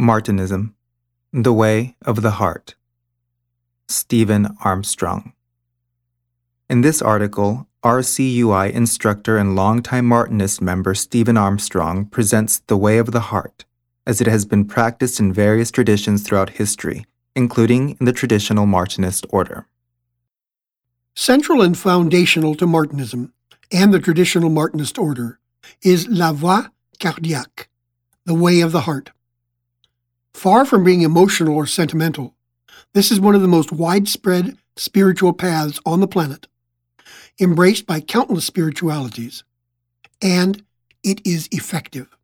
Martinism The Way of the Heart. Steven Armstrong. In this article, RCUI instructor and longtime Martinist member Steven Armstrong presents The Way of the Heart, as it has been practiced in various traditions throughout history, including in the traditional Martinist order. Central and foundational to Martinism and the traditional Martinist order is La Voie Cardiaque, the way of the heart. Far from being emotional or sentimental, this is one of the most widespread spiritual paths on the planet, embraced by countless spiritualities, and it is effective.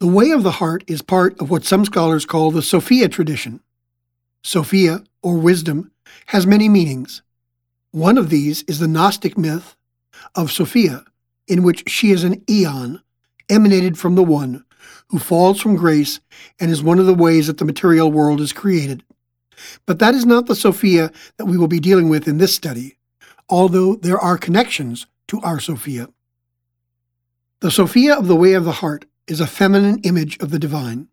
The way of the heart is part of what some scholars call the Sophia tradition. Sophia, or wisdom, has many meanings. One of these is the Gnostic myth of Sophia, in which she is an eon emanated from the One who falls from grace and is one of the ways that the material world is created. But that is not the Sophia that we will be dealing with in this study, although there are connections to our Sophia. The Sophia of the Way of the Heart is a feminine image of the divine.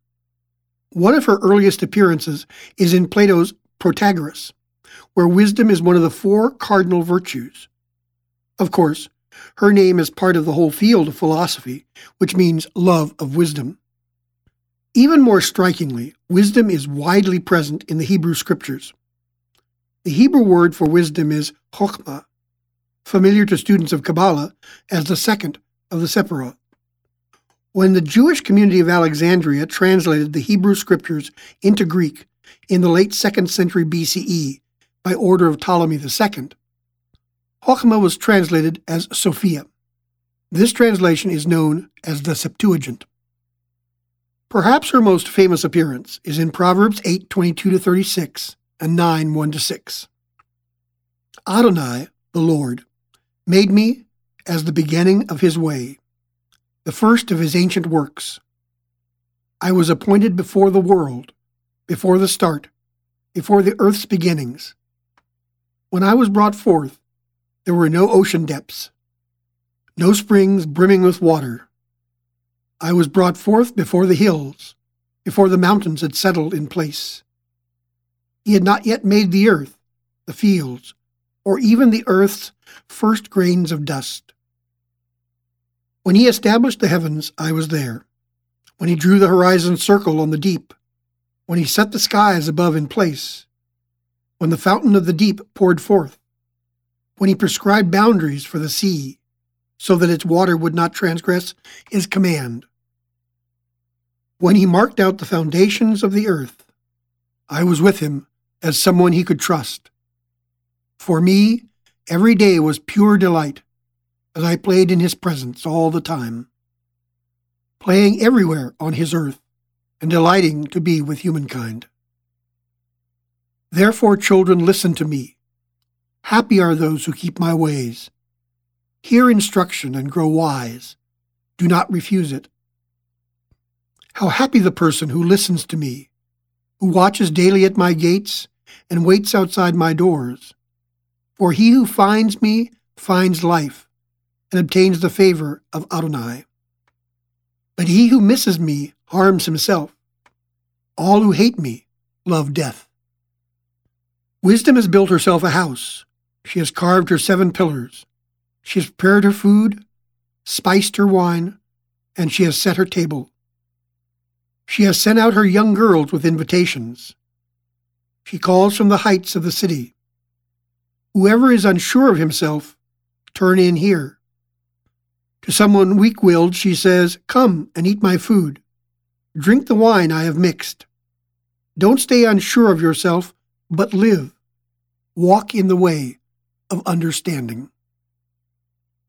One of her earliest appearances is in Plato's Protagoras, where wisdom is one of the four cardinal virtues. Of course, her name is part of the whole field of philosophy, which means love of wisdom. Even more strikingly, wisdom is widely present in the Hebrew scriptures. The Hebrew word for wisdom is chokhmah, familiar to students of Kabbalah as the second of the Sephirot. When the Jewish community of Alexandria translated the Hebrew scriptures into Greek in the late 2nd century BCE by order of Ptolemy II, Chokhmah was translated as Sophia. This translation is known as the Septuagint. Perhaps her most famous appearance is in Proverbs 8:22 to 36 and 9 1 to 6. Adonai, the Lord, made me as the beginning of his way, the first of his ancient works. I was appointed before the world, before the start, before the earth's beginnings. When I was brought forth, there were no ocean depths, no springs brimming with water. I was brought forth before the hills, before the mountains had settled in place. He had not yet made the earth, the fields, or even the earth's first grains of dust. When he established the heavens, I was there. When he drew the horizon circle on the deep, when he set the skies above in place, when the fountain of the deep poured forth, when he prescribed boundaries for the sea, so that its water would not transgress his command, when he marked out the foundations of the earth, I was with him as someone he could trust. For me, every day was pure delight as I played in his presence all the time, playing everywhere on his earth and delighting to be with humankind. Therefore, children, listen to me. Happy are those who keep my ways. Hear instruction and grow wise. Do not refuse it. How happy the person who listens to me, who watches daily at my gates and waits outside my doors. For he who finds me finds life and obtains the favor of Adonai. But he who misses me harms himself. All who hate me love death. Wisdom has built herself a house. She has carved her seven pillars. She has prepared her food, spiced her wine, and she has set her table. She has sent out her young girls with invitations. She calls from the heights of the city. Whoever is unsure of himself, turn in here. To someone weak willed, she says, Come and eat my food. Drink the wine I have mixed. Don't stay unsure of yourself, but live. Walk in the way of understanding.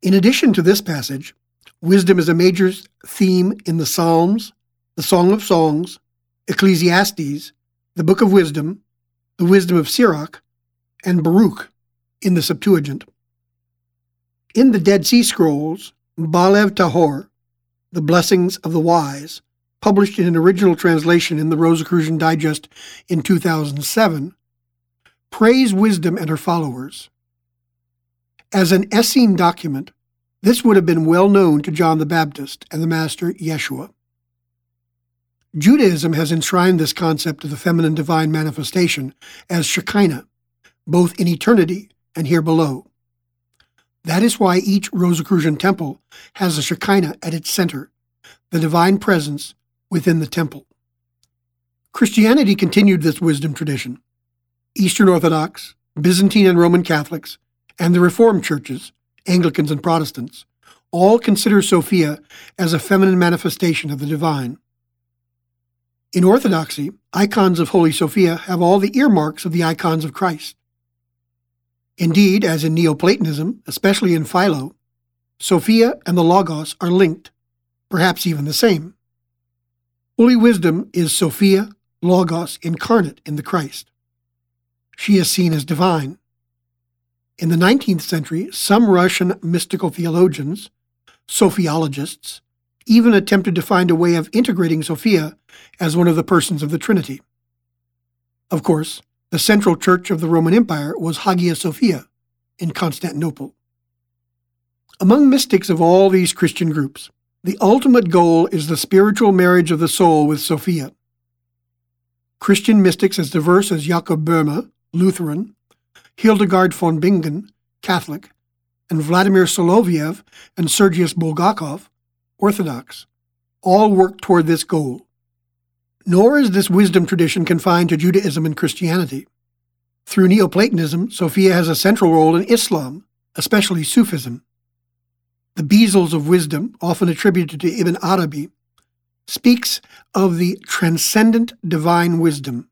In addition to this passage, wisdom is a major theme in the Psalms, the Song of Songs, Ecclesiastes, the Book of Wisdom, the Wisdom of Sirach, and Baruch in the Septuagint. In the Dead Sea Scrolls, Balev Tahor, The Blessings of the Wise, published in an original translation in the Rosicrucian Digest in 2007, praise wisdom and her followers. As an Essene document, this would have been well known to John the Baptist and the Master Yeshua. Judaism has enshrined this concept of the feminine divine manifestation as Shekinah, both in eternity and here below. That is why each Rosicrucian temple has a Shekinah at its center, the divine presence within the temple. Christianity continued this wisdom tradition. Eastern Orthodox, Byzantine and Roman Catholics, and the Reformed churches, Anglicans and Protestants, all consider Sophia as a feminine manifestation of the divine. In Orthodoxy, icons of Holy Sophia have all the earmarks of the icons of Christ. Indeed, as in Neoplatonism, especially in Philo, Sophia and the Logos are linked, perhaps even the same. Holy wisdom is Sophia, Logos incarnate in the Christ. She is seen as divine. In the 19th century, some Russian mystical theologians, Sophiologists, even attempted to find a way of integrating Sophia as one of the persons of the Trinity. Of course, the central church of the Roman Empire was Hagia Sophia in Constantinople. Among mystics of all these Christian groups, the ultimate goal is the spiritual marriage of the soul with Sophia. Christian mystics as diverse as Jakob Boehme, Lutheran, Hildegard von Bingen, Catholic, and Vladimir Soloviev and Sergius Bulgakov, Orthodox, all work toward this goal. Nor is this wisdom tradition confined to Judaism and Christianity. Through Neoplatonism, Sophia has a central role in Islam, especially Sufism. The Bezels of Wisdom, often attributed to Ibn Arabi, speaks of the transcendent divine wisdom.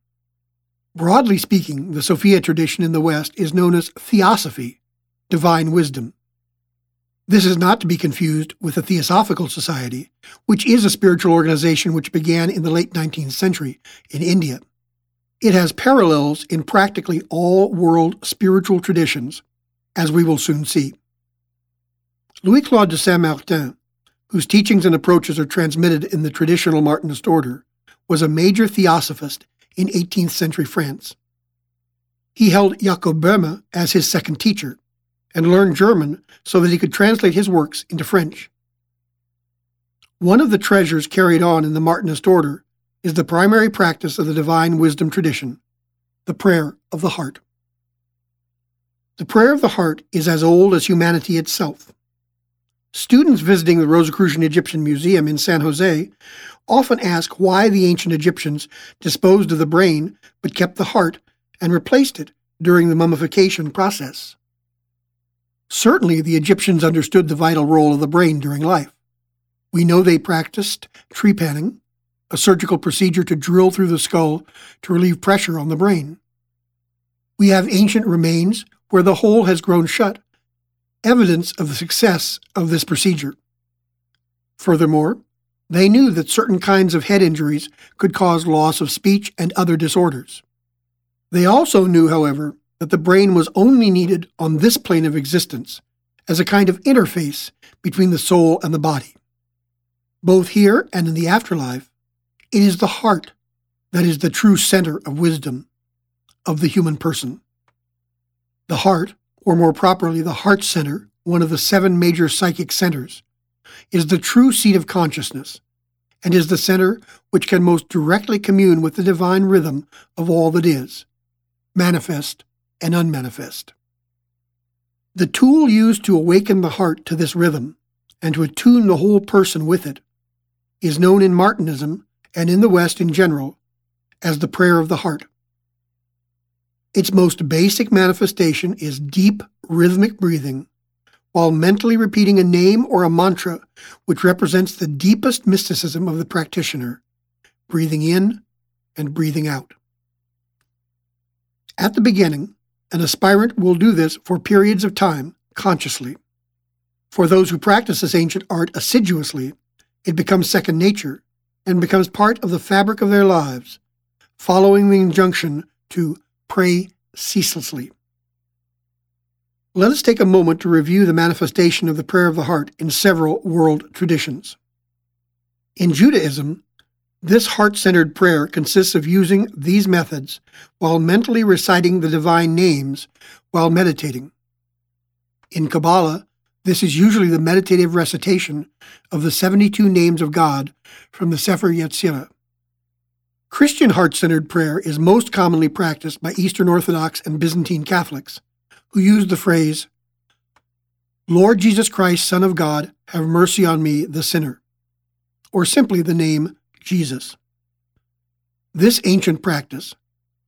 Broadly speaking, the Sophia tradition in the West is known as Theosophy, divine wisdom. This is not to be confused with the Theosophical Society, which is a spiritual organization which began in the late 19th century in India. It has parallels in practically all world spiritual traditions, as we will soon see. Louis Claude de Saint Martin whose teachings and approaches are transmitted in the traditional Martinist order, was a major theosophist in 18th century France. He held Jakob Böhme as his second teacher and learned German so that he could translate his works into French. One of the treasures carried on in the Martinist order is the primary practice of the divine wisdom tradition, the prayer of the heart. The prayer of the heart is as old as humanity itself. Students visiting the Rosicrucian Egyptian Museum in San Jose often ask why the ancient Egyptians disposed of the brain but kept the heart and replaced it during the mummification process. Certainly, the Egyptians understood the vital role of the brain during life. We know they practiced trepanning, a surgical procedure to drill through the skull to relieve pressure on the brain. We have ancient remains where the hole has grown shut evidence of the success of this procedure. Furthermore, they knew that certain kinds of head injuries could cause loss of speech and other disorders. They also knew, however, that the brain was only needed on this plane of existence as a kind of interface between the soul and the body. Both here and in the afterlife, it is the heart that is the true center of wisdom of the human person. The heart, or more properly, the heart center, one of the seven major psychic centers, is the true seat of consciousness and is the center which can most directly commune with the divine rhythm of all that is, manifest and unmanifest. The tool used to awaken the heart to this rhythm and to attune the whole person with it is known in Martinism and in the West in general as the prayer of the heart. Its most basic manifestation is deep, rhythmic breathing, while mentally repeating a name or a mantra which represents the deepest mysticism of the practitioner, breathing in and breathing out. At the beginning, an aspirant will do this for periods of time consciously. For those who practice this ancient art assiduously, it becomes second nature and becomes part of the fabric of their lives, following the injunction to pray ceaselessly. Let us take a moment to review the manifestation of the prayer of the heart in several world traditions. In Judaism, this heart centered prayer consists of using these methods while mentally reciting the divine names while meditating. In Kabbalah, this is usually the meditative recitation of the 72 names of God from the Sefer Yetzirah. Christian heart centered prayer is most commonly practiced by Eastern Orthodox and Byzantine Catholics, who used the phrase, Lord Jesus Christ, Son of God, have mercy on me, the sinner, or simply the name Jesus. This ancient practice,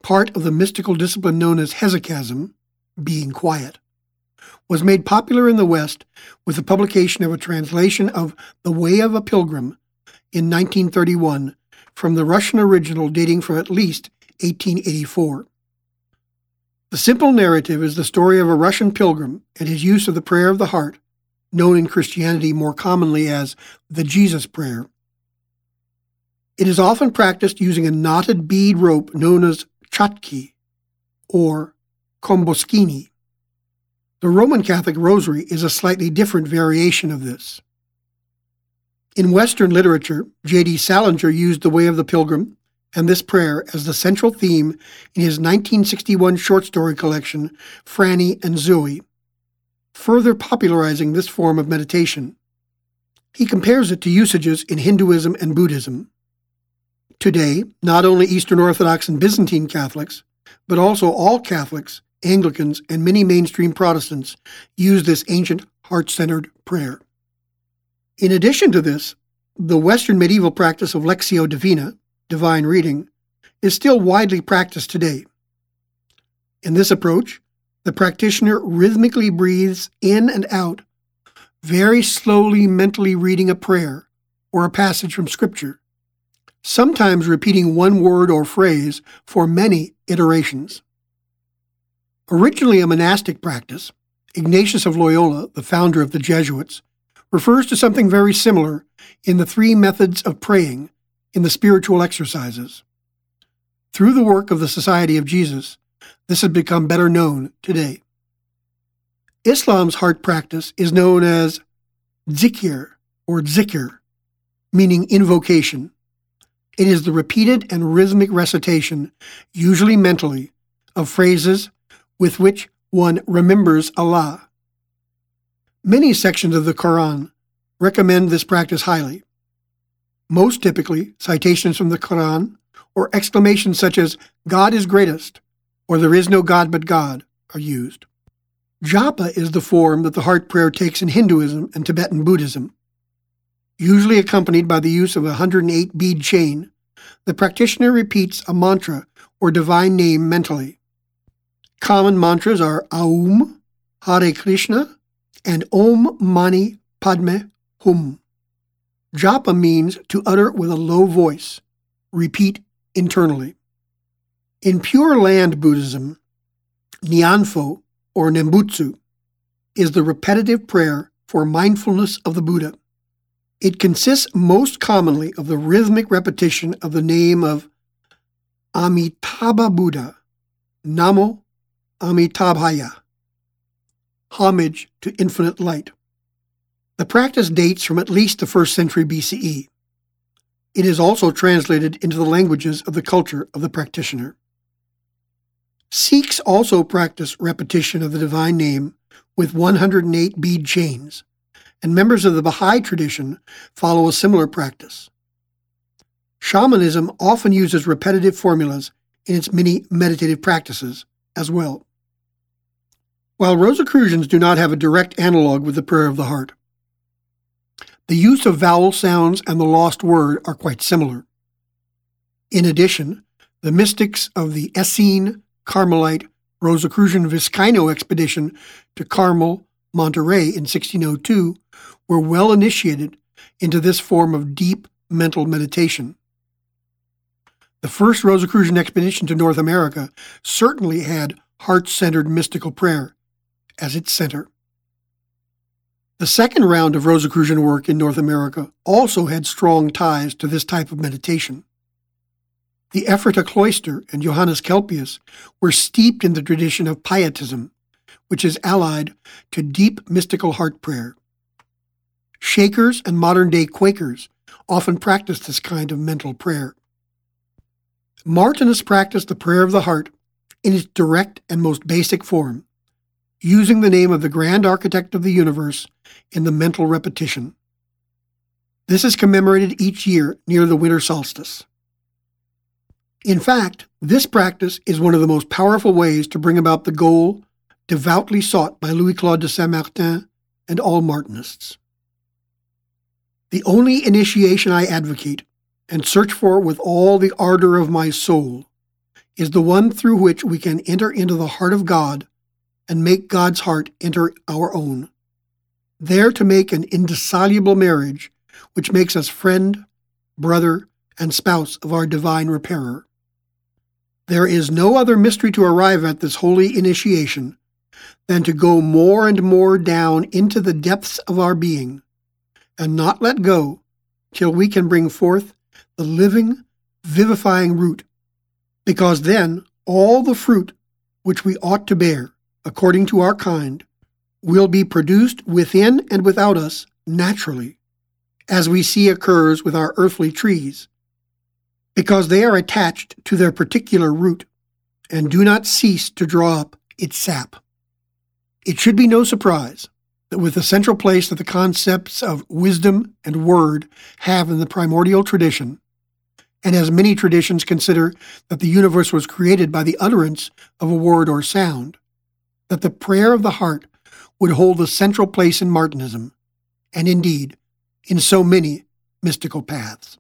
part of the mystical discipline known as hesychasm, being quiet, was made popular in the West with the publication of a translation of The Way of a Pilgrim in 1931 from the Russian original dating from at least 1884. The simple narrative is the story of a Russian pilgrim and his use of the prayer of the heart, known in Christianity more commonly as the Jesus Prayer. It is often practiced using a knotted bead rope known as chatki or komboskini. The Roman Catholic Rosary is a slightly different variation of this. In Western literature, J.D. Salinger used the Way of the Pilgrim and this prayer as the central theme in his 1961 short story collection, Franny and Zooey, further popularizing this form of meditation. He compares it to usages in Hinduism and Buddhism. Today, not only Eastern Orthodox and Byzantine Catholics, but also all Catholics, Anglicans, and many mainstream Protestants use this ancient heart centered prayer. In addition to this, the Western medieval practice of Lectio Divina, divine reading, is still widely practiced today. In this approach, the practitioner rhythmically breathes in and out, very slowly mentally reading a prayer or a passage from Scripture, sometimes repeating one word or phrase for many iterations. Originally a monastic practice, Ignatius of Loyola, the founder of the Jesuits, refers to something very similar in the three methods of praying in the spiritual exercises. Through the work of the Society of Jesus, this has become better known today. Islam's heart practice is known as zikir or zikr, meaning invocation. It is the repeated and rhythmic recitation, usually mentally, of phrases with which one remembers Allah Many sections of the Quran recommend this practice highly. Most typically, citations from the Quran or exclamations such as, God is greatest, or there is no God but God, are used. Japa is the form that the heart prayer takes in Hinduism and Tibetan Buddhism. Usually accompanied by the use of a 108 bead chain, the practitioner repeats a mantra or divine name mentally. Common mantras are Aum, Hare Krishna, and Om Mani Padme Hum. Japa means to utter with a low voice, repeat internally. In Pure Land Buddhism, Nianfo, or Nembutsu, is the repetitive prayer for mindfulness of the Buddha. It consists most commonly of the rhythmic repetition of the name of Amitabha Buddha, Namo Amitabhaya, homage to infinite light. The practice dates from at least the first century BCE. It is also translated into the languages of the culture of the practitioner. Sikhs also practice repetition of the divine name with 108 bead chains, and members of the Baha'i tradition follow a similar practice. Shamanism often uses repetitive formulas in its many meditative practices as well. While Rosicrucians do not have a direct analog with the prayer of the heart, the use of vowel sounds and the lost word are quite similar. In addition, the mystics of the Essene, Carmelite, Rosicrucian Vizcaino expedition to Carmel, Monterey in 1602 were well initiated into this form of deep mental meditation. The first Rosicrucian expedition to North America certainly had heart centered mystical prayer, as its center. The second round of Rosicrucian work in North America also had strong ties to this type of meditation. The Ephrata cloister and Johannes Kelpius were steeped in the tradition of pietism, which is allied to deep mystical heart prayer. Shakers and modern day Quakers often practice this kind of mental prayer. Martinus practiced the prayer of the heart in its direct and most basic form, using the name of the grand architect of the universe in the mental repetition. This is commemorated each year near the winter solstice. In fact, this practice is one of the most powerful ways to bring about the goal devoutly sought by Louis Claude de Saint Martin and all Martinists. The only initiation I advocate and search for with all the ardor of my soul is the one through which we can enter into the heart of God and make God's heart enter our own. There to make an indissoluble marriage which makes us friend, brother, and spouse of our divine repairer. There is no other mystery to arrive at this holy initiation than to go more and more down into the depths of our being and not let go till we can bring forth the living, vivifying root, because then all the fruit which we ought to bear, according to our kind, will be produced within and without us naturally, as we see occurs with our earthly trees, because they are attached to their particular root and do not cease to draw up its sap. It should be no surprise that with the central place that the concepts of wisdom and word have in the primordial tradition, and as many traditions consider that the universe was created by the utterance of a word or sound, that the prayer of the heart would hold a central place in Martinism, and indeed in so many mystical paths.